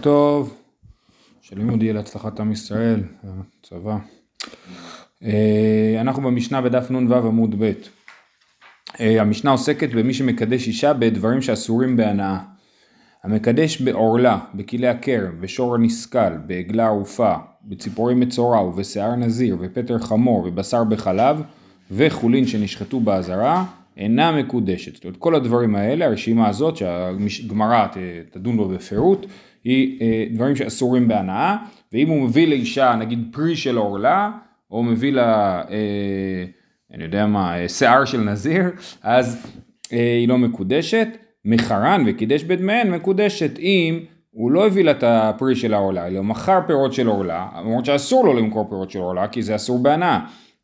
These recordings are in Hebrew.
טוב, שלימוד יהיה להצלחת עם ישראל, צבא. אה, אנחנו במשנה בדף נ"ו עמוד ב'. אה, המשנה עוסקת במי שמקדש אישה בדברים שאסורים בהנאה. המקדש בעורלה, בכלי הכרם, בשור נסכל, בעגלה ערופה, בציפורי מצורע ובשיער נזיר, ופטר חמור, ובשר בחלב, וחולין שנשחטו באזהרה, אינה מקודשת. זאת אומרת, כל הדברים האלה, הרשימה הזאת שהגמרא תדון בו בפירוט, היא אה, דברים שאסורים בהנאה, ואם הוא מביא לאישה נגיד פרי של עורלה, או מביא לה, אה, אני יודע מה, אה, שיער של נזיר, אז היא לא מקודשת. מחרן וקידש בדמיהן מקודשת אם הוא לא הביא לה את הפרי של העורלה, אלא מכר פירות של עורלה, למרות שאסור לו למכור פירות של עורלה, כי זה אסור בהנאה.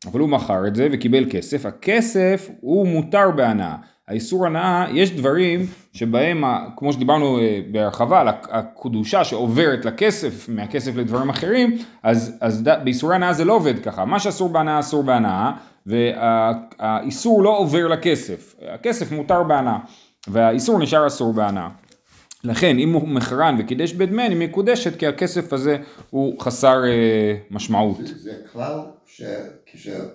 אבל הוא מכר את זה וקיבל כסף, הכסף הוא מותר בהנאה. האיסור הנאה, יש דברים שבהם, כמו שדיברנו אה, בהרחבה, על הקדושה שעוברת לכסף, מהכסף לדברים אחרים, אז, אז באיסורי הנאה זה לא עובד ככה. מה שאסור בהנאה אסור בהנאה, והאיסור לא עובר לכסף. הכסף מותר בהנאה, והאיסור נשאר אסור בהנאה. לכן אם הוא מחרן וקידש בדמן היא מקודשת כי הכסף הזה הוא חסר אה, משמעות. זה, זה כלל כשעובר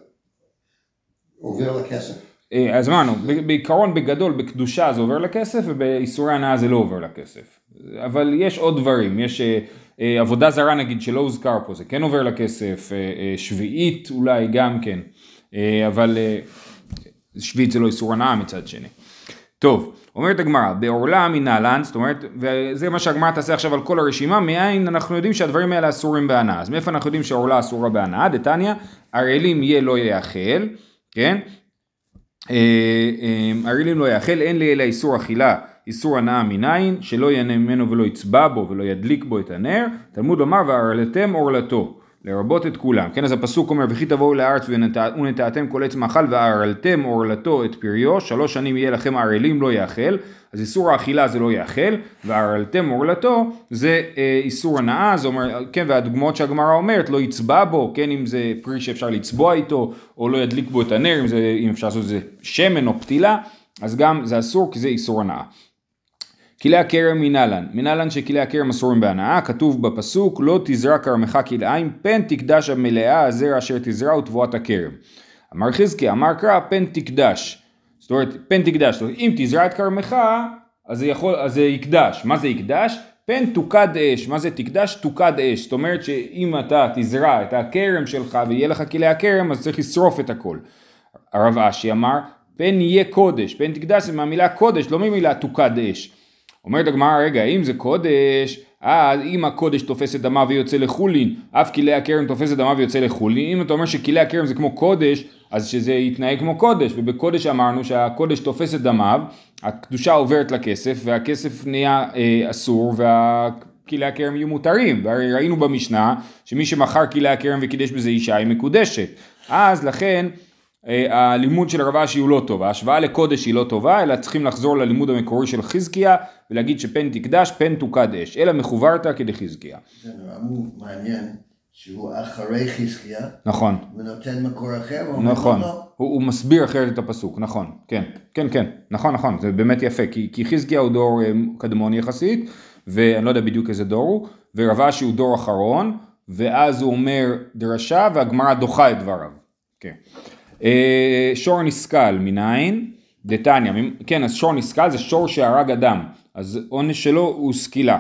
לכסף. אה, אז אמרנו, בעיקרון בגדול בקדושה זה עובר לכסף ובאיסורי הנאה זה לא עובר לכסף. אבל יש עוד דברים, יש אה, אה, עבודה זרה נגיד שלא הוזכר פה, זה כן עובר לכסף, שביעית אולי גם כן, אבל שביעית זה לא איסור הנאה מצד שני. טוב, אומרת הגמרא, בעורלה מנהלן, זאת אומרת, וזה מה שהגמרא תעשה עכשיו על כל הרשימה, מאין אנחנו יודעים שהדברים האלה אסורים בהנאה. אז מאיפה אנחנו יודעים שעורלה אסורה בהנאה? דתניא, ערלים יהיה לא יאכל, כן? ערלים אה, אה, לא יאכל, אין לי אלא איסור אכילה, איסור הנאה מניין, שלא ינא ממנו ולא יצבע בו ולא ידליק בו את הנר, תלמוד לומר וערלתם עורלתו. לרבות את כולם. כן, אז הפסוק אומר, וכי תבואו לארץ ונטעתם כל עץ מאכל וערלתם עורלתו את פריו, שלוש שנים יהיה לכם ערלים לא יאכל, אז איסור האכילה זה לא יאכל, וערלתם עורלתו זה אה, איסור הנאה, זה אומר, כן, והדוגמאות שהגמרא אומרת, לא יצבע בו, כן, אם זה פרי שאפשר לצבוע איתו, או לא ידליק בו את הנר, אם, זה, אם אפשר לעשות את זה שמן או פתילה, אז גם זה אסור כי זה איסור הנאה. כלי הכרם מנהלן, מנהלן שכלי הכרם אסורים בהנאה, כתוב בפסוק לא תזרע כרמך כלאיים, פן תקדש המלאה הזרע אשר תזרע ותבואת הכרם. אמר חזקי, אמר קרא, פן תקדש. זאת אומרת, פן תקדש, זאת אומרת, אם תזרע את כרמך, אז אז זה יקדש. מה זה יקדש? פן תוקד אש. מה זה תקדש? תוקד אש. זאת אומרת שאם אתה תזרע את הכרם שלך ויהיה לך כלי הכרם, אז צריך לשרוף את הכל. הרב אשי אמר, פן יהיה קודש. פן תקדש זה מהמילה קודש, לא ממילה תוקד אש. אומרת הגמרא, רגע, אם זה קודש, אז אם הקודש תופס את דמה ויוצא לחולין, אף כלי הכרם תופס את דמה ויוצא לחולין, אם אתה אומר שכלי הכרם זה כמו קודש, אז שזה יתנהג כמו קודש, ובקודש אמרנו שהקודש תופס את דמיו, הקדושה עוברת לכסף, והכסף נהיה אה, אסור, וכלי הכרם יהיו מותרים, והרי ראינו במשנה שמי שמכר כלי הכרם וקידש בזה אישה היא מקודשת, אז לכן הלימוד של רב אשי הוא לא טוב, ההשוואה לקודש היא לא טובה, אלא צריכים לחזור ללימוד המקורי של חזקיה ולהגיד שפן תקדש, פן תוקד אש, אלא מחוברת כדחזקיה. זה מעניין. שהוא אחרי חזקיה, נכון, ונותן מקור אחר, נכון, הוא, הוא מסביר אחרת את הפסוק, נכון, כן, כן, כן, נכון, נכון, זה באמת יפה, כי, כי חזקיה הוא דור אה, קדמון יחסית, ואני לא יודע בדיוק איזה דור הוא, ורב אשי הוא דור אחרון, ואז הוא אומר דרשה והגמרא דוחה את דבריו, כן. אה, שור נסכל מניין? דתניא, כן אז שור נסכל זה שור שהרג אדם, אז עונש שלו הוא סקילה.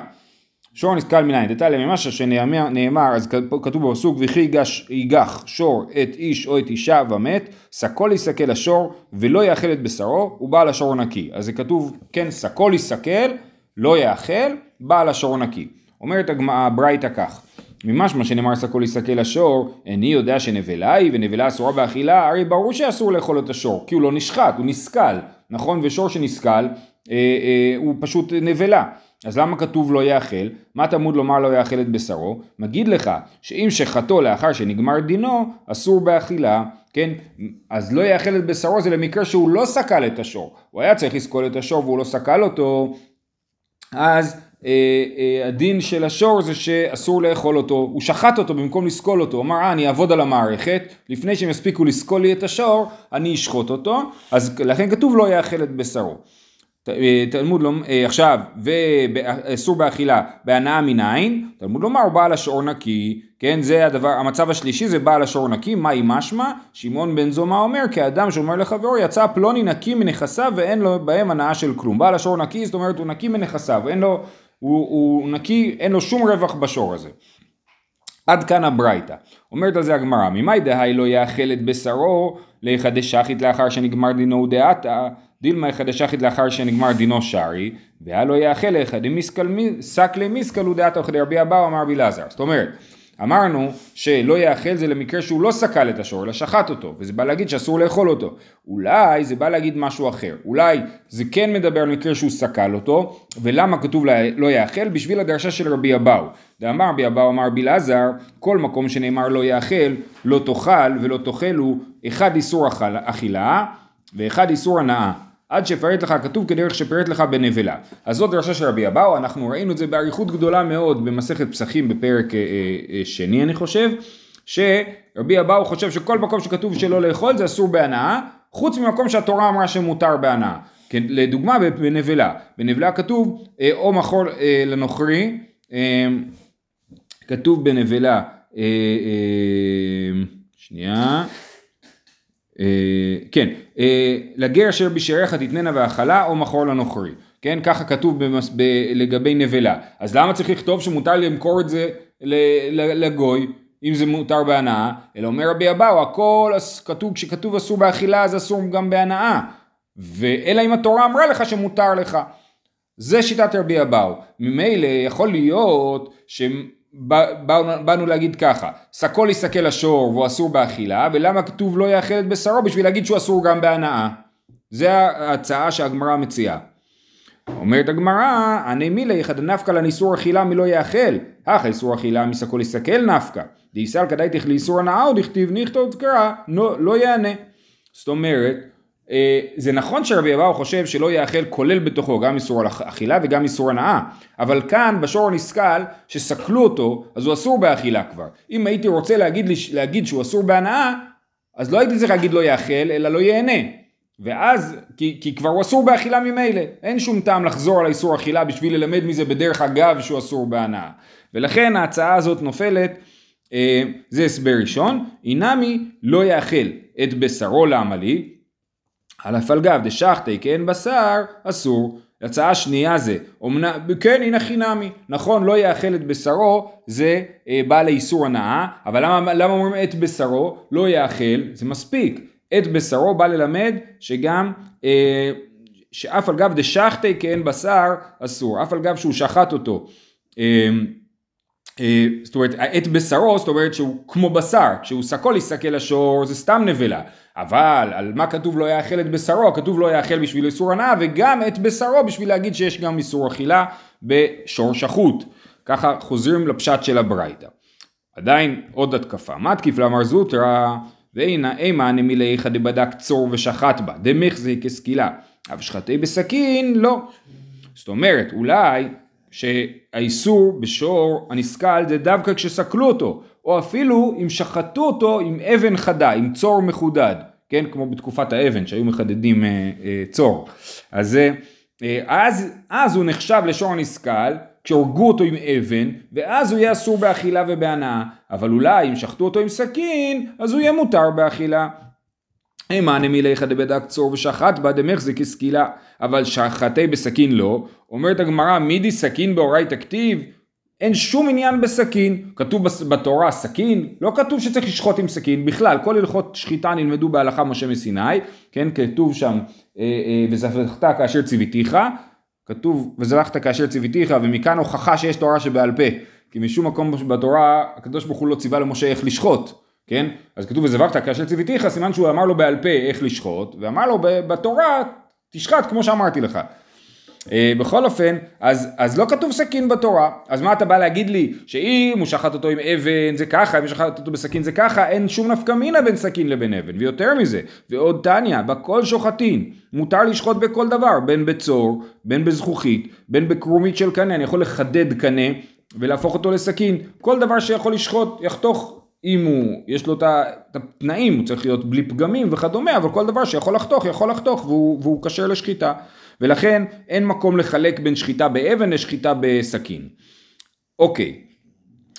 שור נסכל מניין, דתניא ממשהו שנאמר, אז כתוב בפסוק וכי יגח שור את איש או את אישה ומת, סקול יסקל השור ולא יאכל את בשרו ובעל השור נקי. אז זה כתוב, כן, סקול יסקל, לא יאכל, בעל השור נקי. אומרת הברייתא כך, ממשמע שנאמר סקול יסכל השור, איני יודע שנבלה היא ונבלה אסורה באכילה, הרי ברור שאסור לאכול את השור, כי הוא לא נשחט, הוא נסכל, נכון? ושור שנסכל אה, אה, הוא פשוט נבלה. אז למה כתוב לא יאכל? מה תמוד לומר לא יאכל את בשרו? מגיד לך שאם שחטו לאחר שנגמר דינו, אסור באכילה, כן? אז לא יאכל את בשרו זה למקרה שהוא לא סקל את השור. הוא היה צריך לסקול את השור והוא לא סקל אותו, אז הדין של השור זה שאסור לאכול אותו, הוא שחט אותו במקום לסקול אותו, הוא אמר אה אני אעבוד על המערכת, לפני שהם יספיקו לסקול לי את השור, אני אשחוט אותו, אז לכן כתוב לא יאכל את בשרו. אה, תלמוד לומר, אה, עכשיו, ואסור באכילה בהנאה מנין, תלמוד לומר הוא בעל השעור נקי, כן, זה הדבר, המצב השלישי זה בעל השעור נקי, מהי משמע? שמעון בן זומא אומר, כאדם שאומר לחברו, יצא פלוני נקי מנכסיו ואין לו בהם הנאה של כלום. בעל השעור נקי, זאת אומרת הוא נקי מנכסיו, אין לו, הוא, הוא נקי, אין לו שום רווח בשור הזה. עד כאן הברייתא. אומרת על זה הגמרא, ממאי דהי לא יאכל את בשרו ליחדש שחית לאחר שנגמר דינו דעתה, דילמה יחדש שחית לאחר שנגמר דינו שרי, והלא יאכל ליחד שק למיסקל ודעתה וכדי רבי אבאו אמר רבי. זאת אומרת, אמרנו שלא יאכל זה למקרה שהוא לא סקל את השור, אלא שחט אותו, וזה בא להגיד שאסור לאכול אותו. אולי זה בא להגיד משהו אחר. אולי זה כן מדבר על מקרה שהוא סקל אותו, ולמה כתוב לא יאכל? בשביל הדרשה של רבי אבאו. דאמר רבי אבאו אמר רבי אלעזר, כל מקום שנאמר לא יאכל, לא תאכל ולא תאכלו, אחד איסור אכילה, ואחד איסור הנאה. עד שפרט לך כתוב כדרך שפרט לך בנבלה. אז זאת דרשה של רבי אבאו, אנחנו ראינו את זה באריכות גדולה מאוד במסכת פסחים בפרק אה, אה, אה, שני אני חושב, שרבי אבאו חושב שכל מקום שכתוב שלא לאכול זה אסור בהנאה, חוץ ממקום שהתורה אמרה שמותר בהנאה. כן, לדוגמה בנבלה, בנבלה כתוב אה, או מחול אה, לנוכרי, אה, כתוב בנבלה, אה, אה, שנייה, אה, כן, לגר אשר בשעריך תתננה והאכלה או מכור לנוכרי, כן, ככה כתוב במס, ב, לגבי נבלה, אז למה צריך לכתוב שמותר למכור את זה לגוי, אם זה מותר בהנאה, אלא אומר רבי אבאו, הכל כתוב, כשכתוב אסור באכילה אז אסור גם בהנאה, ואלא אם התורה אמרה לך שמותר לך. זה שיטת רבי אבאו. ממילא יכול להיות שבאנו להגיד ככה, שקול יסכל השור והוא אסור באכילה, ולמה כתוב לא יאכל את בשרו? בשביל להגיד שהוא אסור גם בהנאה. זה ההצעה שהגמרא מציעה. אומרת הגמרא, עני מילי יחד נפקא לן איסור אכילה מלא יאכל, אך איסור אכילה מסקול יסכל נפקא, דאיסל כדאיתך לאיסור הנאה עוד הכתיב נכתוב קרא, לא, יענה. זאת אומרת, זה נכון שרבי אבאו חושב שלא יאכל כולל בתוכו גם איסור על אכילה וגם איסור הנאה, אבל כאן בשור הנסכל שסקלו אותו, אז הוא אסור באכילה כבר. אם הייתי רוצה להגיד, להגיד שהוא אסור בהנאה, אז לא הייתי צריך להגיד לא יאכל, אלא לא ייהנה. ואז, כי, כי כבר הוא אסור באכילה ממילא, אין שום טעם לחזור על האיסור אכילה בשביל ללמד מזה בדרך אגב שהוא אסור בהנאה. ולכן ההצעה הזאת נופלת, אה, זה הסבר ראשון, אינמי לא יאכל את בשרו לעמלי, על אף על גב דשחטי כן בשר, אסור. הצעה שנייה זה, אומנ... כן הנה חינמי, נכון לא יאכל את בשרו, זה אה, בא לאיסור הנאה, אבל למה, למה אומרים את בשרו, לא יאכל, זה מספיק. את בשרו בא ללמד שגם, אה, שאף על גב דשחטי כן בשר, אסור. אף על גב שהוא שחט אותו. אה, זאת אומרת, את בשרו, זאת אומרת שהוא כמו בשר, כשהוא סקול יסתכל לשור, זה סתם נבלה. אבל על מה כתוב לא יאכל את בשרו? כתוב לא יאכל בשביל איסור הנאה, וגם את בשרו בשביל להגיד שיש גם איסור אכילה בשור שחוט. ככה חוזרים לפשט של הברייתא. עדיין עוד התקפה. מתקיף לאמר זוטרא, ואינה אימה נמילי איכא דבדק צור ושחט בה, דמחזי כסקילה, אבל שחטי בסכין לא. זאת אומרת, אולי שהאיסור בשור הנסכל זה דווקא כשסקלו אותו, או אפילו אם שחטו אותו עם אבן חדה, עם צור מחודד, כן, כמו בתקופת האבן שהיו מחדדים אה, אה, צור. אז, אה, אז, אז הוא נחשב לשור הנסכל, כשהורגו אותו עם אבן, ואז הוא יהיה אסור באכילה ובהנאה, אבל אולי אם שחטו אותו עם סכין, אז הוא יהיה מותר באכילה. אימה נמיליך דבדק צור ושחט בה דמחזיק הסקילה, אבל שחטי בסכין לא. אומרת הגמרא, מידי סכין באורייתא כתיב, אין שום עניין בסכין. כתוב בתורה סכין, לא כתוב שצריך לשחוט עם סכין, בכלל, כל הלכות שחיטה נלמדו בהלכה משה מסיני, כן, כתוב שם, אה, אה, וזבחת כאשר ציוויתיך, כתוב וזבחת כאשר ציוויתיך, ומכאן הוכחה שיש תורה שבעל פה, כי משום מקום בתורה הקדוש ברוך הוא לא ציווה למשה איך לשחוט. כן? אז כתוב וזבחת כאשר ציוויתיך, סימן שהוא אמר לו בעל פה איך לשחוט, ואמר לו בתורה תשחט כמו שאמרתי לך. אה, בכל אופן, אז, אז לא כתוב סכין בתורה, אז מה אתה בא להגיד לי? שאם הוא שחט אותו עם אבן זה ככה, אם הוא שחט אותו בסכין זה ככה, אין שום נפקא מינה בין סכין לבין אבן, ויותר מזה, ועוד תניא, בכל שוחטין, מותר לשחוט בכל דבר, בין בצור, בין בזכוכית, בין בקרומית של קנה, אני יכול לחדד קנה ולהפוך אותו לסכין, כל דבר שיכול לשחוט, יחתוך אם הוא, יש לו את התנאים, הוא צריך להיות בלי פגמים וכדומה, אבל כל דבר שיכול לחתוך, יכול לחתוך, והוא, והוא כשר לשחיטה. ולכן אין מקום לחלק בין שחיטה באבן לשחיטה בסכין. אוקיי,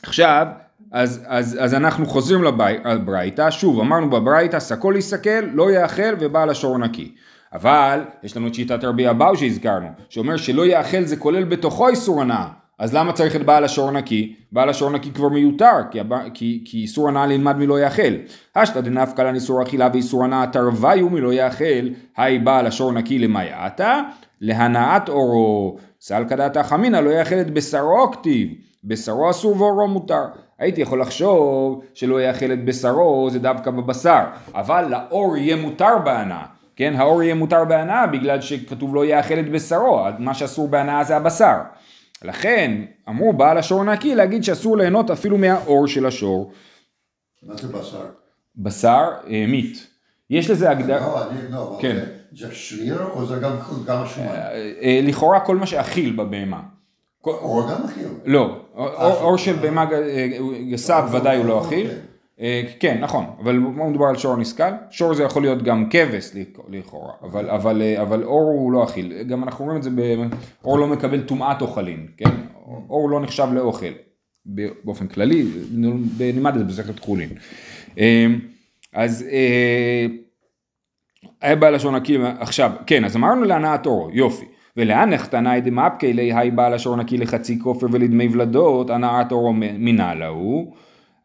עכשיו, אז, אז, אז אנחנו חוזרים לברייתא, שוב אמרנו בברייתא, סקול יסכל, לא יאכל ובעל השור נקי. אבל יש לנו את שיטת רבי אבאו שהזכרנו, שאומר שלא יאכל זה כולל בתוכו איסור הנאה. אז למה צריך את בעל השור נקי? בעל השור נקי כבר מיותר, כי, הבע- כי, כי איסור הנאה נלמד מלא יאכל. השתא דנפקא לן איסור אכילה ואיסור הנאה תרוויו מלא יאכל, היי בעל השור נקי למייעתא, להנאת אורו. סלקא דעתא חמינא לא יאכל את בשרו כתיב, בשרו אסור ואורו מותר. הייתי יכול לחשוב שלא יאכל את בשרו זה דווקא בבשר, אבל לאור יהיה מותר בהנאה. כן, האור יהיה מותר בהנאה בגלל שכתוב לא יאכל את בשרו, מה שאסור בהנאה זה הבשר. לכן אמרו בעל השור נקי להגיד שאסור ליהנות אפילו מהאור של השור. מה זה בשר? בשר, אה, מיט. יש לזה הגדרה, לא, אני לא, כן. זה- שריר או זה גם גם שומן? אה, אה, לכאורה כל מה שאכיל בבהמה. כל- או גם אכיל. לא, אור, אור של בהמה גסה ודאי הוא לא אכיל. כן. אה, כן, נכון, אבל מדובר על שור נסכל. שור זה יכול להיות גם כבש לכ- לכאורה, אבל, אבל, אה, אבל אור הוא לא אכיל. גם אנחנו רואים את זה, אור לא מקבל טומאת אוכלים, כן? אור לא נחשב לאוכל. באופן כללי, נלמד את זה במסכת חולין. אה, אז היה בעל לשון נקי, עכשיו, כן, אז אמרנו להנאת אורו, יופי. ולאן נחתנאי דמפקי לי היי בעל לשון נקי לחצי כופר ולדמי ולדות, הנעת אורו מינה להו.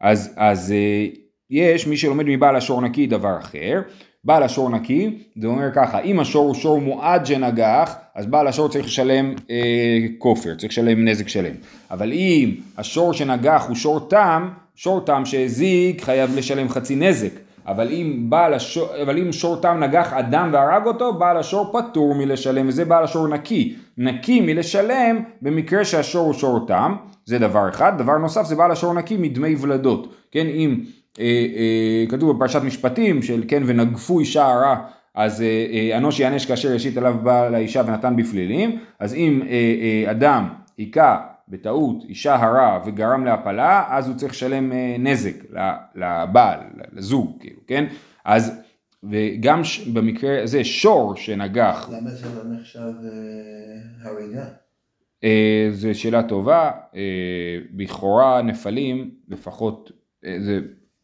אז, אז אה, יש מי שלומד מבעל השור נקי דבר אחר. בעל השור נקי, זה אומר ככה, אם השור הוא שור מועד שנגח, אז בעל השור צריך לשלם אה, כופר, צריך לשלם נזק שלם. אבל אם השור שנגח הוא שור תם, שור תם שהזיק חייב לשלם חצי נזק. אבל אם, בעל השור, אבל אם שור תם נגח אדם והרג אותו, בעל השור פטור מלשלם, וזה בעל השור נקי. נקי מלשלם במקרה שהשור הוא שור תם, זה דבר אחד. דבר נוסף זה בעל השור נקי מדמי ולדות. כן, אם אה, אה, כתוב בפרשת משפטים של כן ונגפו אישה הרע, אז אה, אה, אנוש יענש כאשר ישית עליו בעל האישה ונתן בפלילים, אז אם אה, אה, אדם היכה בטעות אישה הרה וגרם להפלה, אז הוא צריך לשלם אה, נזק לבעל, לזוג, כאילו, כן? אז, וגם במקרה הזה שור שנגח, למה זה לא נחשב אה, הריגה? אה, זו שאלה טובה, אה, בכאורה נפלים לפחות, אה, זה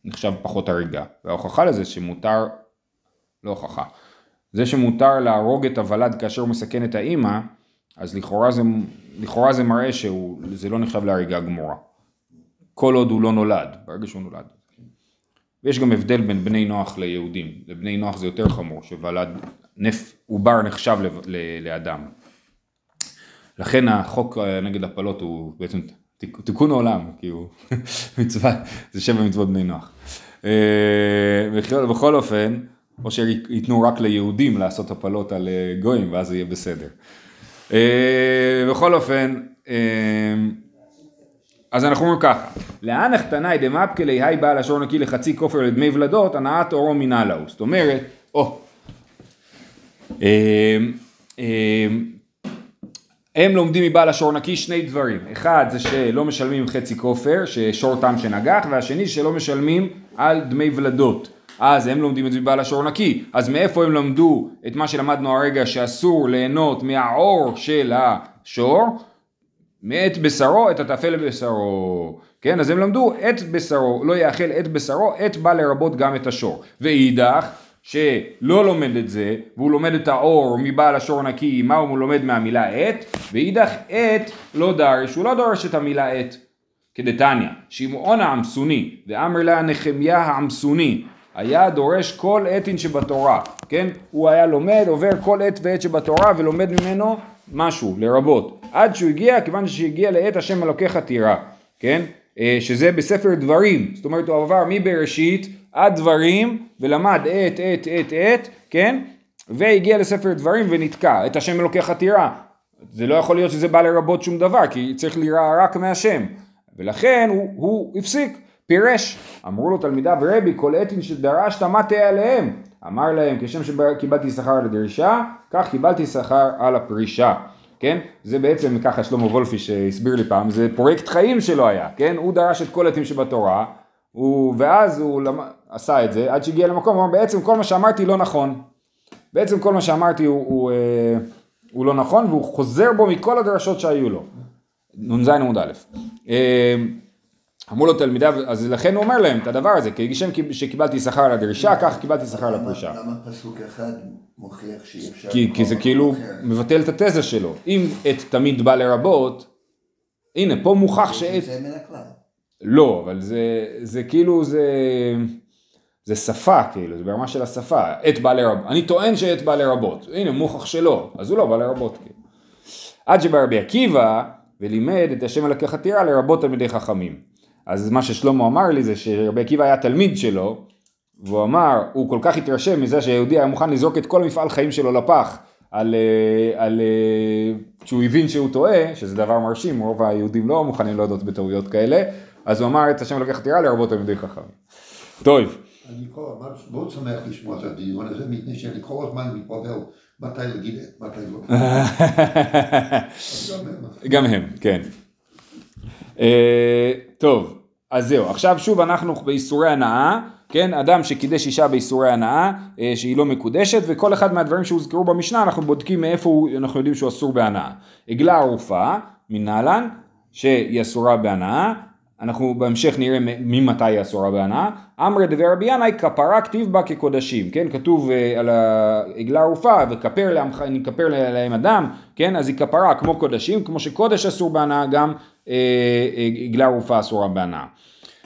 נחשב פחות הריגה, וההוכחה לזה שמותר, לא הוכחה, זה שמותר להרוג את הוולד כאשר הוא מסכן את האימא, אז לכאורה זה, לכאורה זה מראה שזה לא נחשב להריגה גמורה. כל עוד הוא לא נולד, ברגע שהוא נולד. ויש גם הבדל בין בני נוח ליהודים. לבני נוח זה יותר חמור, שוולד נף, עובר נחשב ל, ל, לאדם. לכן החוק אה, נגד הפלות הוא בעצם תיק- תיקון העולם, כי הוא מצווה, זה שבע מצוות בני נוח. אה, בכל- אופן, או שייתנו רק ליהודים לעשות הפלות על אה, גויים, ואז זה יהיה בסדר. בכל אופן, אז אנחנו אומרים ככה, לאן החתנאי דמפקלי היי בעל השור נקי לחצי כופר לדמי ולדות, הנעת אורו מינה להו. זאת אומרת, או, הם לומדים מבעל השור נקי שני דברים, אחד זה שלא משלמים חצי כופר, ששור תם שנגח, והשני שלא משלמים על דמי ולדות. אז הם לומדים את זה מבעל השור נקי, אז מאיפה הם למדו את מה שלמדנו הרגע שאסור ליהנות מהעור של השור? מאת בשרו את הטפל בבשרו. כן, אז הם למדו את בשרו, לא יאכל את בשרו, את בא לרבות גם את השור. ואידך, שלא לומד את זה, והוא לומד את האור מבעל השור נקי, מה הוא לומד מהמילה את, ואידך את לא דרש, הוא לא דורש את המילה את. כדתניא, שמעון העמסוני, ואמר לה נחמיה העמסוני, היה דורש כל עתין שבתורה, כן? הוא היה לומד, עובר כל עת ועת שבתורה ולומד ממנו משהו, לרבות. עד שהוא הגיע, כיוון שהגיע לעת השם אלוקיך תירא, כן? אה, שזה בספר דברים, זאת אומרת הוא עבר מבראשית עד דברים ולמד עת, עת, עת, עת, כן? והגיע לספר דברים ונתקע, את השם אלוקיך תירא. זה לא יכול להיות שזה בא לרבות שום דבר, כי צריך ליראה רק מהשם. ולכן הוא, הוא הפסיק, פירש. אמרו לו תלמידיו רבי, כל עתין שדרשת מה תהיה עליהם? אמר להם, כשם שקיבלתי שכר על הדרישה, כך קיבלתי שכר על הפרישה. כן? זה בעצם ככה שלמה וולפי שהסביר לי פעם, זה פרויקט חיים שלו היה, כן? הוא דרש את כל עתים שבתורה, הוא, ואז הוא למ... עשה את זה, עד שהגיע למקום, הוא אמר בעצם כל מה שאמרתי לא נכון. בעצם כל מה שאמרתי הוא, הוא, אה, הוא לא נכון, והוא חוזר בו מכל הדרשות שהיו לו. נ"ז עמוד א'. אה, אמרו לו תלמידיו, אז לכן הוא אומר להם את הדבר הזה, כי כשם שקיבלתי שכר על הדרישה, כך קיבלתי שכר על הפרישה. למה פסוק אחד מוכיח שאי אפשר... כי, כי זה כאילו אחר? מבטל את התזה שלו. אם עת תמיד בא לרבות, הנה פה מוכח הכלל. לא, אבל זה, זה כאילו זה, זה שפה כאילו, זה ברמה של השפה, עת בא לרבות, אני טוען שעת בא לרבות, הנה מוכח שלא, אז הוא לא בא לרבות כאילו. עד שבא רבי עקיבא ולימד את השם אלוקי חתירה לרבות תלמידי חכמים. אז מה ששלמה אמר לי זה שרבי עקיבא היה תלמיד שלו, והוא אמר, הוא כל כך התרשם מזה שהיהודי היה מוכן לזרוק את כל המפעל חיים שלו לפח, על, אה, על, אה, שהוא הבין שהוא טועה, שזה דבר מרשים, רוב היהודים לא מוכנים להודות בטעויות כאלה, אז הוא אמר את השם אלוקי חתירה לרבות תלמידי חכמים. טוב, אני כל הזמן מאוד שמח לשמוע את הדיון הזה, מפני שאני כל הזמן מתבלבל מתי להגיד מתי לא. אז גם הם. גם הם, כן. אה, טוב, אז זהו, עכשיו שוב אנחנו באיסורי הנאה, כן, אדם שקידש אישה באיסורי הנאה, אה, שהיא לא מקודשת, וכל אחד מהדברים שהוזכרו במשנה, אנחנו בודקים מאיפה הוא, אנחנו יודעים שהוא אסור בהנאה. עגלה ערופה, מנהלן, שהיא אסורה בהנאה, אנחנו בהמשך נראה ממתי היא אסורה בהנאה. אמרי דבר רבי ינאי כפרה כתיב בה כקודשים, כן, כתוב אה, על העגלה ערופה וכפר אני אכפר להם אדם, כן, אז היא כפרה כמו קודשים, כמו שקודש אסור בהנאה, גם אה, עגלה ערופה אסורה בהנאה.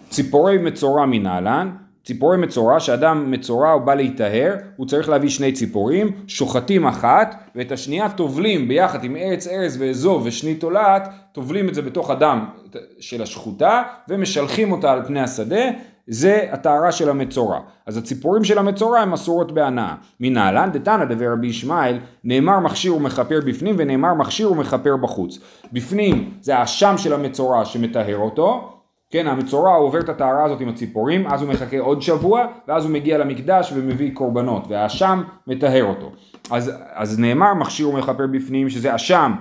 ציפורי מצורע מנהלן, ציפורי מצורע, שאדם מצורע הוא בא להיטהר, הוא צריך להביא שני ציפורים, שוחטים אחת, ואת השנייה טובלים ביחד עם ארץ ארז ואזוב ושני תולעת, טובלים את זה בתוך הדם של השחוטה, ומשלחים אותה על פני השדה, זה הטהרה של המצורע. אז הציפורים של המצורע הן אסורות בהנאה. מנהלן דתנא דבר רבי ישמעאל, נאמר מכשיר ומכפר בפנים ונאמר מכשיר ומכפר בחוץ. בפנים זה האשם של המצורע שמטהר אותו, כן, המצורע עובר את הטהרה הזאת עם הציפורים, אז הוא מחכה עוד שבוע, ואז הוא מגיע למקדש ומביא קורבנות, והאשם מטהר אותו. אז, אז נאמר מכשיר ומכפר בפנים, שזה אשם,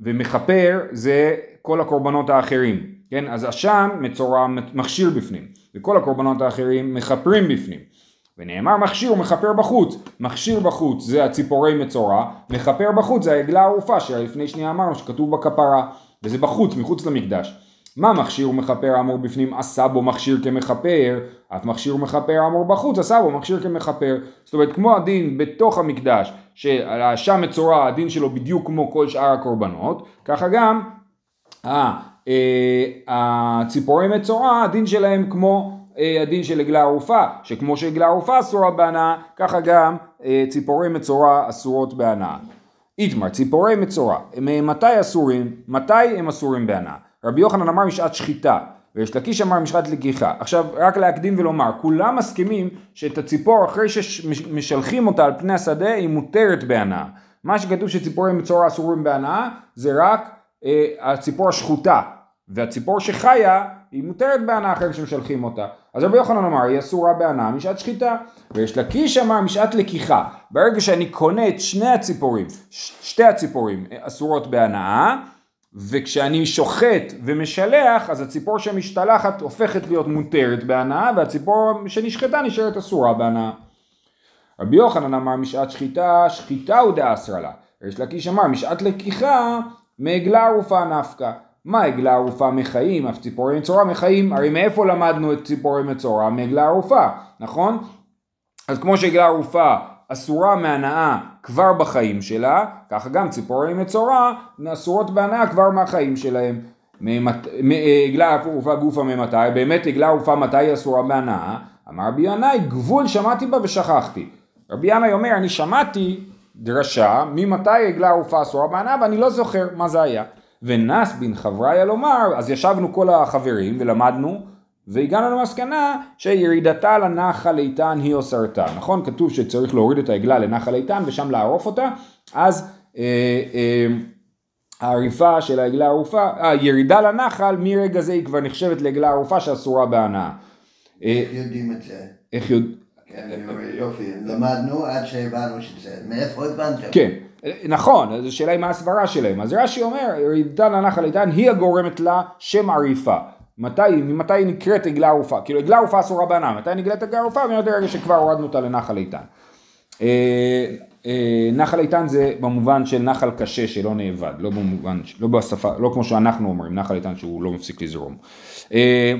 ומכפר זה כל הקורבנות האחרים, כן, אז אשם מצורע מכשיר בפנים, וכל הקורבנות האחרים מכפרים בפנים. ונאמר מכשיר ומכפר בחוץ, מכשיר בחוץ זה הציפורי מצורע, מכפר בחוץ זה העגלה הערופה שלפני שנייה אמרנו שכתוב בכפרה, וזה בחוץ, מחוץ למקדש. מה מכשיר ומכפר אמור בפנים עשה בו מכשיר כמכפר, אף מכשיר ומכפר אמור בחוץ עשה בו מכשיר כמכפר. זאת אומרת כמו הדין בתוך המקדש, שהאשם מצורע הדין שלו בדיוק כמו כל שאר הקורבנות, ככה גם ה- אה, הציפורי מצורע הדין שלהם כמו אה, הדין של עגלה ערופה, שכמו שעגלה ערופה אסורה בהנאה, ככה גם אה, ציפורי מצורע אסורות בהנאה. איתמר, ציפורי מצורע, מתי אסורים? מתי הם אסורים בהנאה? רבי יוחנן אמר משעת שחיטה, ויש לקיש אמר משעת לקיחה. עכשיו, רק להקדים ולומר, כולם מסכימים שאת הציפור אחרי שמשלחים אותה על פני השדה, היא מותרת בהנאה. מה שכתוב שציפורי מצורע אסורים בהנאה, זה רק אה, הציפור השחוטה, והציפור שחיה, היא מותרת בהנאה אחרי שמשלחים אותה. אז רבי יוחנן אמר, היא אסורה בהנאה משעת שחיטה. ויש לקיש אמר משעת לקיחה. ברגע שאני קונה את שני הציפורים, ש- שתי הציפורים אה, אסורות בהנאה, וכשאני שוחט ומשלח, אז הציפור שמשתלחת הופכת להיות מותרת בהנאה, והציפור שנשחטה נשארת אסורה בהנאה. רבי יוחנן אמר משעת שחיטה, שחיטה הוא דאסרה לה. יש לקיש אמר משעת לקיחה, מעגלה ערופה נפקא. מה עגלה ערופה מחיים, אף ציפורי מצורע מחיים, הרי מאיפה למדנו את ציפורי מצורע? מעגלה ערופה, נכון? אז כמו שעגלה ערופה אסורה מהנאה כבר בחיים שלה, ככה גם ציפורי מצורע אסורות בהנאה כבר מהחיים שלהם. מ- עגלה ערופה גופה ממתי, באמת עגלה ערופה מתי היא אסורה בהנאה? אמר רבי ינאי, גבול שמעתי בה ושכחתי. רבי ינאי אומר, אני שמעתי דרשה ממתי עגלה ערופה אסורה בהנאה ואני לא זוכר מה זה היה. ונס בן חבריה לומר, אז ישבנו כל החברים ולמדנו, והגענו למסקנה שירידתה לנחל איתן היא אוסרתה, נכון? כתוב שצריך להוריד את העגלה לנחל איתן ושם לערוף אותה, אז אה, אה, העריפה של העגלה הערופה, הירידה לנחל מרגע זה היא כבר נחשבת לעגלה ערופה שאסורה בהנאה. אה, יודעים את זה. איך יודע... כן, יופי, למדנו עד שהבנו שזה. מאיפה הבנתם? כן, נכון, אז השאלה היא מה הסברה שלהם. אז רש"י אומר, ירידה לנחל איתן היא הגורמת לה שם עריפה. מתי, ממתי נקראת עגלה ערופה? כאילו עגלה ערופה אסורה בהנאה, מתי נגלית עגלה ערופה? מהרגע שכבר הורדנו אותה לנחל איתן. אה, אה, נחל איתן זה במובן של נחל קשה שלא נאבד, לא במובן, לא בשפה, לא כמו שאנחנו אומרים, נחל איתן שהוא לא מפסיק לזרום. אה,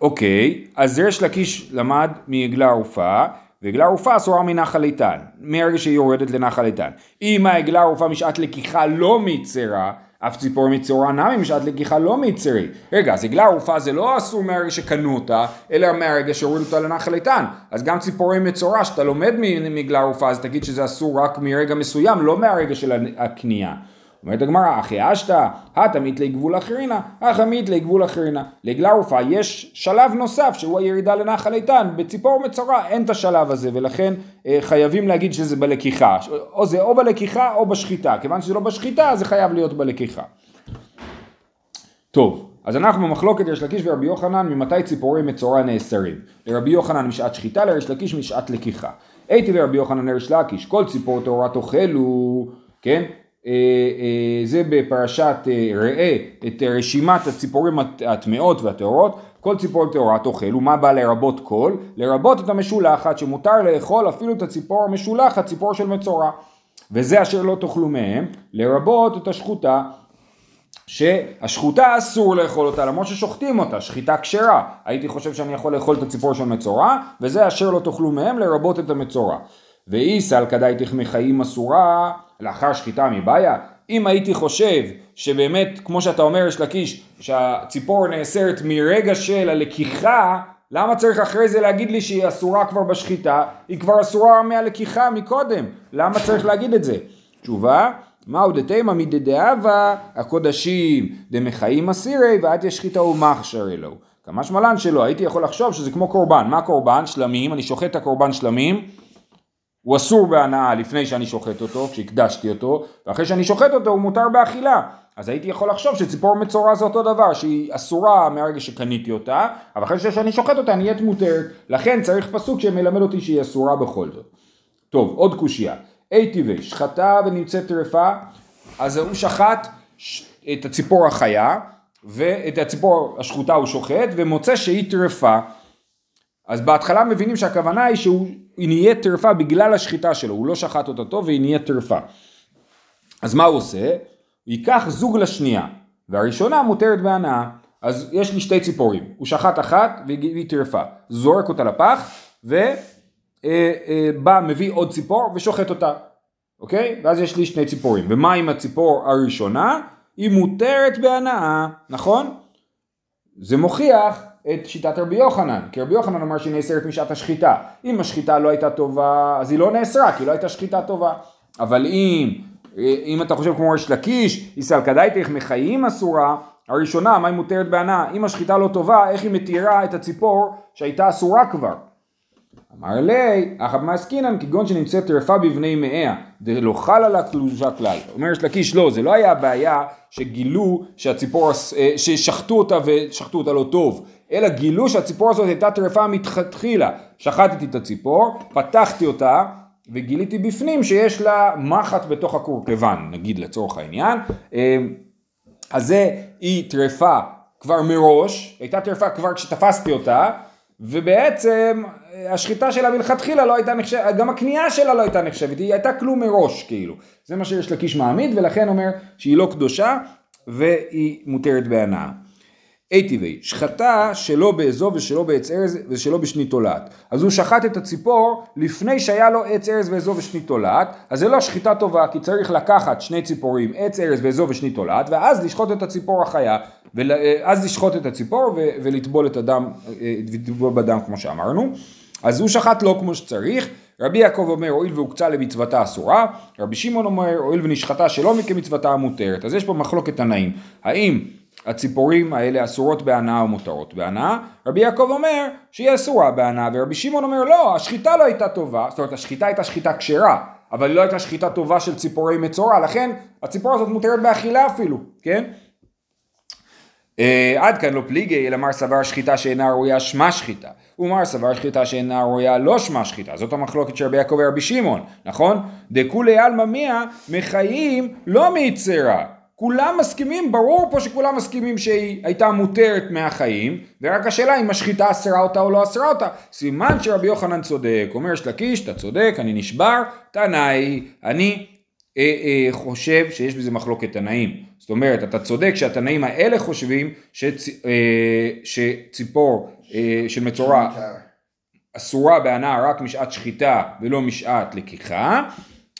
אוקיי, אז ריש לקיש למד מעגלה ערופה, ועגלה ערופה אסורה מנחל איתן, מהרגע שהיא יורדת לנחל איתן. אם העגלה ערופה משעת לקיחה לא מצרה, אף ציפור מצורע נמי משעת לקיחה לא מצרי. רגע, אז עגלה ערופה זה לא אסור מהרגע שקנו אותה, אלא מהרגע שהורידו אותה לנחל איתן. אז גם ציפורי מצורע, שאתה לומד מעגלה ערופה, אז תגיד שזה אסור רק מרגע מסוים, לא מהרגע של הקנייה. אומרת הגמרא, אחי אשתא, התמית לגבול אחרינה, החמית לגבול אחרינה. לעגלה ערופה יש שלב נוסף שהוא הירידה לנחל איתן, בציפור מצורע אין את השלב הזה, ולכן אה, חייבים להגיד שזה בלקיחה. או זה או בלקיחה או בשחיטה, כיוון שזה לא בשחיטה, זה חייב להיות בלקיחה. טוב, אז אנחנו במחלוקת יש לקיש ורבי יוחנן ממתי ציפורי מצורע נאסרים. לרבי יוחנן משעת שחיטה, לריש לקיש משעת לקיחה. הייתי ורבי יוחנן לריש לקיש, כל ציפור טהורה תאכלו, כן? אה, אה, זה בפרשת אה, ראה את רשימת הציפורים הטמאות והטהורות כל ציפור טהורה תאכל ומה בא לרבות כל? לרבות את המשולחת שמותר לאכול אפילו את הציפור המשולחת ציפור של מצורע וזה אשר לא תאכלו מהם לרבות את השחוטה שהשחוטה אסור לאכול אותה למרות ששוחטים אותה, שחיטה כשרה. הייתי חושב שאני יכול לאכול את הציפור של מצורע, וזה אשר לא תאכלו מהם לרבות את המצורע. ואיסל כדאי תחמי חיים אסורה לאחר שחיטה מבעיה. אם הייתי חושב שבאמת, כמו שאתה אומר, יש לקיש, שהציפור נאסרת מרגע של הלקיחה, למה צריך אחרי זה להגיד לי שהיא אסורה כבר בשחיטה? היא כבר אסורה מהלקיחה מקודם, למה צריך להגיד את זה? תשובה, מהו דתימה מדדאבה הקודשים דמחיים אסירי ואת ישחיטה ומכשר אלוהו. כמה שמלן שלא, הייתי יכול לחשוב שזה כמו קורבן, מה קורבן? שלמים, אני שוחט את הקורבן שלמים הוא אסור בהנאה לפני שאני שוחט אותו, כשהקדשתי אותו, ואחרי שאני שוחט אותו הוא מותר באכילה. אז הייתי יכול לחשוב שציפור מצורע זה אותו דבר, שהיא אסורה מהרגע שקניתי אותה, אבל אחרי שאני שוחט אותה נהיית מותרת. לכן צריך פסוק שמלמד אותי שהיא אסורה בכל זאת. טוב, עוד קושייה. אי טבעי, שחטה ונמצאת טרפה, אז הוא שחט את הציפור החיה, ואת הציפור השחוטה הוא שוחט, ומוצא שהיא טרפה. אז בהתחלה מבינים שהכוונה היא שהוא נהיית טרפה בגלל השחיטה שלו, הוא לא שחט אותה טוב והיא נהיית טרפה. אז מה הוא עושה? הוא ייקח זוג לשנייה, והראשונה מותרת בהנאה. אז יש לי שתי ציפורים, הוא שחט אחת והיא טרפה, זורק אותה לפח, ובא אה, אה, מביא עוד ציפור ושוחט אותה, אוקיי? ואז יש לי שני ציפורים. ומה עם הציפור הראשונה? היא מותרת בהנאה, נכון? זה מוכיח את שיטת רבי יוחנן, כי רבי יוחנן אמר שהיא נאסרת משעת השחיטה. אם השחיטה לא הייתה טובה, אז היא לא נאסרה, כי לא הייתה שחיטה טובה. אבל אם, אם אתה חושב כמו ריש לקיש, איסל כדאיתך מחיים אסורה, הראשונה, מה היא מותרת בהנאה? אם השחיטה לא טובה, איך היא מתירה את הציפור שהייתה אסורה כבר? אמר לי, אחת מעסקינן כגון שנמצאת טרפה בבני מאיה, דלא חל עלה קלושה כלל. אומר יש לקיש, לא, זה לא היה הבעיה שגילו שהציפור, אה, ששחטו אותה ושחטו אותה לא טוב, אלא גילו שהציפור הזאת הייתה טרפה מתחילה. שחטתי את הציפור, פתחתי אותה, וגיליתי בפנים שיש לה מחט בתוך הקורקבן, נגיד לצורך העניין. אה, אז זה, היא טרפה כבר מראש, הייתה טרפה כבר כשתפסתי אותה, ובעצם השחיטה שלה מלכתחילה לא הייתה נחשבת, גם הקנייה שלה לא הייתה נחשבת, היא הייתה כלום מראש כאילו. זה מה שיש לקיש מעמיד ולכן אומר שהיא לא קדושה והיא מותרת בהנאה. אי טבעי, שחטה שלא באזוב ושלא בעץ ארז ושלא בשני תולעת. אז הוא שחט את הציפור לפני שהיה לו עץ ארז ואזוב ושני תולעת, אז זה לא שחיטה טובה, כי צריך לקחת שני ציפורים, עץ ארז ואזוב ושני תולעת, ואז לשחוט את הציפור החיה, ואז לשחוט את הציפור ולטבול את הדם, לטבול בדם כמו שאמרנו. אז הוא שחט לא כמו שצריך, רבי יעקב אומר הואיל והוקצה למצוותה אסורה, רבי שמעון אומר הואיל ונשחטה שלא כמצוותה המותרת, אז יש פה מחלוקת תנאים, האם הציפורים האלה אסורות בהנאה או מותרות בהנאה, רבי יעקב אומר שהיא אסורה בהנאה, ורבי שמעון אומר לא, השחיטה לא הייתה טובה, זאת אומרת השחיטה הייתה שחיטה כשרה, אבל היא לא הייתה שחיטה טובה של ציפורי מצורע, לכן הציפור הזאת מותרת באכילה אפילו, כן? Uh, עד כאן לא פליגי, אלא מר סבר שחיטה שאינה ראויה שמה שחיטה. ומר סבר שחיטה שאינה ראויה לא שמה שחיטה. זאת המחלוקת של רבי יעקב ורבי שמעון, נכון? דכולי עלמא מיה מחיים לא מיצרה. כולם מסכימים, ברור פה שכולם מסכימים שהיא הייתה מותרת מהחיים, ורק השאלה אם השחיטה אסרה אותה או לא אסרה אותה. סימן שרבי יוחנן צודק, אומר שלקיש, אתה צודק, אני נשבר, תנאי, אני אה, אה, חושב שיש בזה מחלוקת תנאים. זאת אומרת, אתה צודק שהתנאים האלה חושבים שצ, אה, שציפור אה, של מצורע אסורה בהנאה רק משעת שחיטה ולא משעת לקיחה.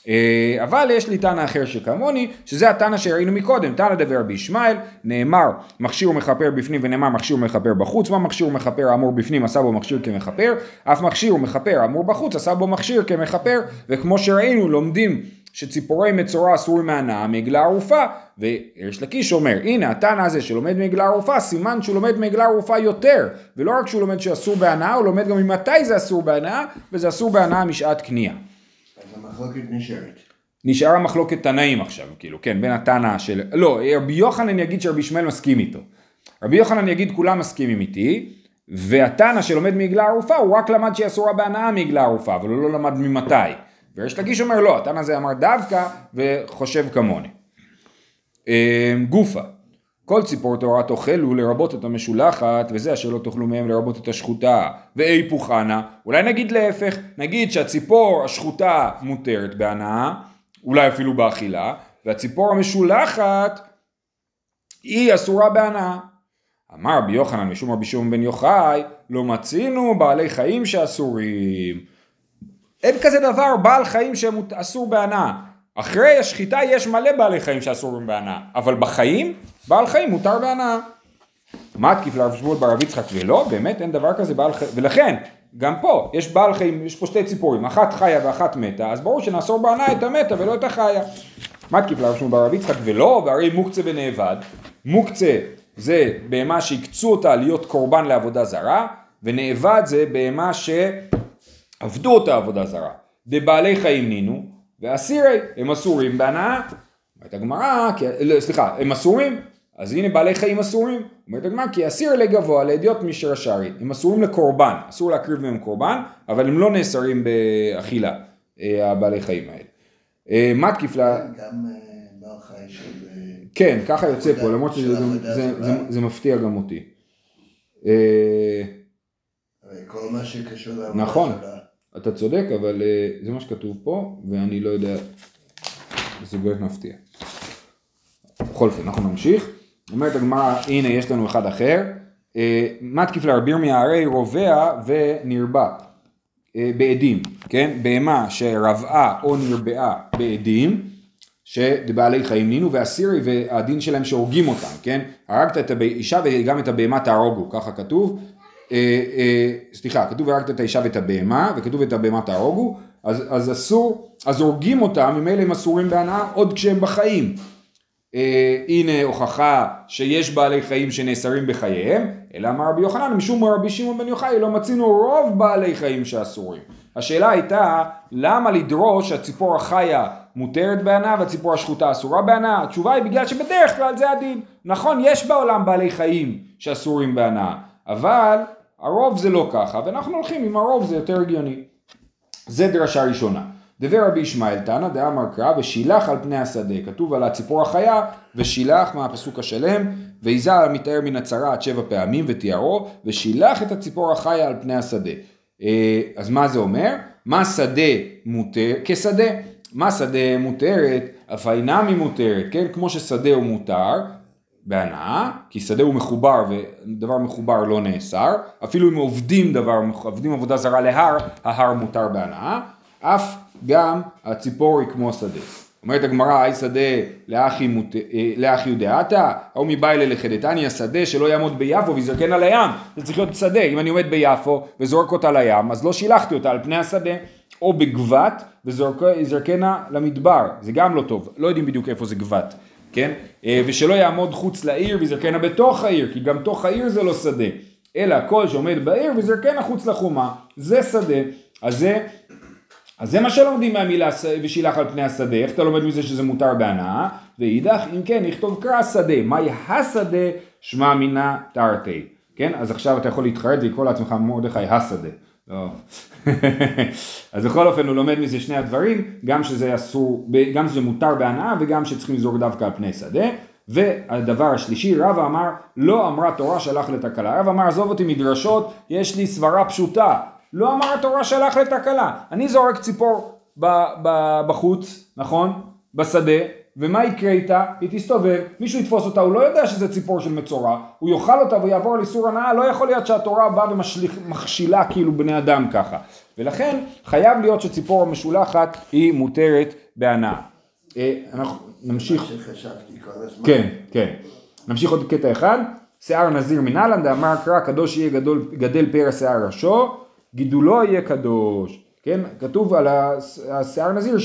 אה, אבל יש לי תנא אחר שכמוני, שזה התנא שראינו מקודם, תנא דבר רבי ישמעאל, נאמר מכשיר ומכפר בפנים ונאמר מכשיר ומכפר בחוץ, מה מכשיר ומכפר האמור בפנים עשה בו מכשיר כמכפר, אף מכשיר ומכפר האמור בחוץ עשה בו מכשיר כמכפר, וכמו שראינו לומדים שציפורי מצורע אסור מהנאה מעגלה ערופה, ויש לקיש אומר, הנה התנא הזה שלומד מעגלה ערופה, סימן שהוא לומד מעגלה ערופה יותר, ולא רק שהוא לומד שאסור בהנאה, הוא לומד גם ממתי זה אסור בהנאה, וזה אסור בהנאה משעת קנייה. המחלוקת נשארת. נשארה מחלוקת תנאים עכשיו, כאילו, כן, בין התנא של... לא, רבי יוחנן יגיד שרבי ישמעאל מסכים איתו. רבי יוחנן יגיד כולם מסכימים איתי, והתנא שלומד מעגלה ערופה, הוא רק למד שהיא אסורה בהנאה מעגלה ערופה, אבל הוא לא למד ממתי. ויש לגיש אומר לא, התנא הזה אמר דווקא וחושב כמוני. אה, גופה, כל ציפור טהרה תאכלו לרבות את המשולחת וזה אשר לא תאכלו מהם לרבות את השחוטה ואי פוחנה אולי נגיד להפך נגיד שהציפור השחוטה מותרת בהנאה אולי אפילו באכילה והציפור המשולחת היא אסורה בהנאה. אמר רבי יוחנן משום רבי שמעון בן יוחאי לא מצינו בעלי חיים שאסורים. אין כזה דבר בעל חיים שאסור בהנאה אחרי השחיטה יש מלא בעלי חיים שאסורים בהנאה, אבל בחיים, בעל חיים מותר בהנאה. מתקיף לרב שמואל ברב יצחק ולא, באמת אין דבר כזה בעל חיים, ולכן, גם פה, יש בעל חיים, יש פה שתי ציפורים, אחת חיה ואחת מתה, אז ברור שנאסור בהנאה את המתה ולא את החיה. מתקיף לרב שמואל ברב יצחק ולא, והרי מוקצה בנאבד, מוקצה זה בהמה שהקצו אותה להיות קורבן לעבודה זרה, ונאבד זה בהמה שעבדו אותה עבודה זרה. דבעלי חיים נינו, ואסירי הם אסורים בהנאה. אומרת הגמרא, לא, סליחה, הם אסורים, אז הנה בעלי חיים אסורים. אומרת הגמרא, כי אסיר לגבוה לאדיוט משר השארי, הם אסורים לקורבן, אסור להקריב מהם קורבן, אבל הם לא נאסרים באכילה, אה, הבעלי חיים האלה. אה, מתקיף לה... גם אה, בעל חי של... כן, ככה יוצא פה, למרות שזה מפתיע גם אותי. כל מה שקשור לעבודה נכון. אתה צודק, אבל uh, זה מה שכתוב פה, ואני לא יודע, זה באמת מפתיע. בכל אופן, אנחנו נמשיך. אומרת הגמרא, הנה יש לנו אחד אחר. Uh, מתקיף לרבי ירמיה הרי רובע ונרבע uh, בעדים, כן? בהמה שרבעה או נרבעה בעדים, שבעלי חיים נינו, והסירי והדין שלהם שהורגים אותם, כן? הרגת את האישה וגם את הבהמה תהרוגו, ככה כתוב. אה, אה, סליחה, כתוב הרגת את האישה ואת הבהמה, וכתוב את הבהמה תהרוגו, אז, אז אסור, אז הורגים אותם, ממילא הם אסורים בהנאה עוד כשהם בחיים. אה, הנה הוכחה שיש בעלי חיים שנאסרים בחייהם, אלא אמר רבי יוחנן, משום רבי שמעון בן יוחאי לא מצינו רוב בעלי חיים שאסורים. השאלה הייתה, למה לדרוש שהציפור החיה מותרת בהנאה והציפור השחוטה אסורה בהנאה? התשובה היא בגלל שבדרך כלל זה הדין. נכון, יש בעולם בעלי חיים שאסורים בהנאה, אבל הרוב זה לא ככה, ואנחנו הולכים עם הרוב זה יותר הגיוני. זה דרשה ראשונה. דבר רבי ישמעאל תנא דאמר קרא ושילח על פני השדה, כתוב על הציפור החיה ושילח מהפסוק השלם ויזהר מתאר מן הצרה שבע פעמים ותיארו ושילח את הציפור החיה על פני השדה. אה, אז מה זה אומר? מה שדה מותר, כשדה, מה שדה מותרת, אף אינה ממותרת, כן? כמו ששדה הוא מותר, בהנאה, כי שדה הוא מחובר ודבר מחובר לא נאסר, אפילו אם עובדים דבר, עובדים עבודה זרה להר, ההר מותר בהנאה, אף גם הציפור היא כמו שדה. אומרת הגמרא, היי שדה לאחי ודעתה, ההוא מביילה לחדתני השדה שלא יעמוד ביפו ויזרקן על הים, זה צריך להיות שדה, אם אני עומד ביפו וזורק אותה לים, אז לא שילחתי אותה על פני השדה, או בגבת וזרקנה למדבר, זה גם לא טוב, לא יודעים בדיוק איפה זה גבת. כן? אה, ושלא יעמוד חוץ לעיר ויזרקנה בתוך העיר, כי גם תוך העיר זה לא שדה, אלא כל שעומד בעיר ויזרקנה חוץ לחומה, זה שדה. אז זה, אז זה מה שלומדים מהמילה ושילח על פני השדה, איך אתה לומד מזה שזה מותר בהנאה? ואידך אם כן נכתוב קרא שדה, מהי השדה שמע מינה תרתי, כן? אז עכשיו אתה יכול להתחרט ולקרוא לעצמך מרדכי השדה. לא. אז בכל אופן הוא לומד מזה שני הדברים, גם שזה אסור, גם שזה מותר בהנאה וגם שצריכים לזרוק דווקא על פני שדה. והדבר השלישי, רבא אמר, לא אמרה תורה שלח לתקלה. רבא אמר, עזוב אותי מדרשות, יש לי סברה פשוטה. לא אמר התורה שלח לתקלה. אני זורק ציפור ב- ב- בחוץ, נכון? בשדה, ומה יקרה איתה? היא תסתובב, מישהו יתפוס אותה, הוא לא יודע שזה ציפור של מצורע, הוא יאכל אותה ויעבור על איסור הנאה, לא יכול להיות שהתורה באה ומכשילה כאילו בני אדם ככה. ולכן חייב להיות שציפור המשולחת היא מותרת בהנאה. אה, אנחנו נמשיך. כן, כן. נמשיך עוד קטע אחד. שיער נזיר מנהלן דאמר קרא קדוש יהיה גדול, גדל פרא שיער ראשו, גידולו יהיה קדוש. כן, כתוב על השיער נזיר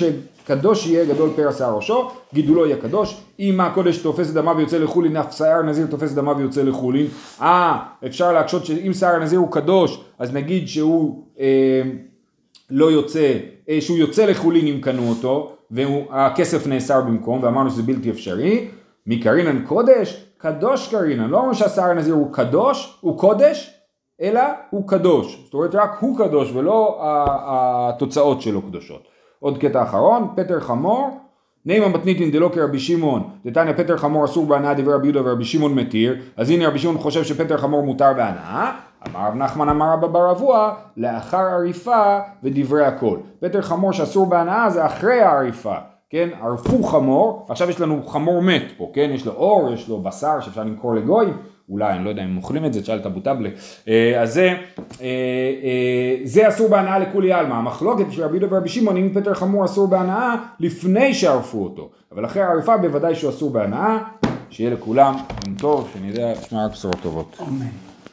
שקדוש יהיה גדול פרא שיער ראשו, גידולו יהיה קדוש. אם הקודש תופס את דמיו ויוצא לחולין, אף שיער נזיר תופס את דמיו ויוצא לחולין. אה, אפשר להקשות שאם שיער נזיר הוא קדוש, אז נגיד שהוא אה, לא יוצא, אה, שהוא יוצא לחולין אם קנו אותו, והכסף נאסר במקום, ואמרנו שזה בלתי אפשרי, מקרינן קודש, קדוש קרינן, לא אומרים שהשיער הנזיר הוא קדוש, הוא קודש, אלא הוא קדוש, זאת אומרת רק הוא קדוש ולא התוצאות שלו קדושות. עוד קטע אחרון, פטר חמור, נימה מתניתין דלא כרבי שמעון, דתניא פטר חמור אסור בהנאה דברי רבי יהודה ורבי שמעון מתיר, אז הנה רבי שמעון חושב שפטר חמור מותר בהנאה, אמר רב נחמן אמר רבא בר אבוה, לאחר עריפה ודברי הכל. פטר חמור שאסור בהנאה זה אחרי העריפה, כן? ערפו חמור, עכשיו יש לנו חמור מת פה, כן? יש לו אור, יש לו בשר שאפשר למכור לגויים, אולי, אני לא יודע אם הם אוכלים את זה, תשאל את אבו טבלה. אה, אז זה, אה, אה, זה אסור בהנאה לכולי עלמא. המחלוקת של רבי יהודה ורבי שמעון, אם פטר חמור אסור בהנאה, לפני שערפו אותו. אבל אחרי העריפה בוודאי שהוא אסור בהנאה. שיהיה לכולם יום טוב, שנדע לשמוע רק בשורות טובות. אמן.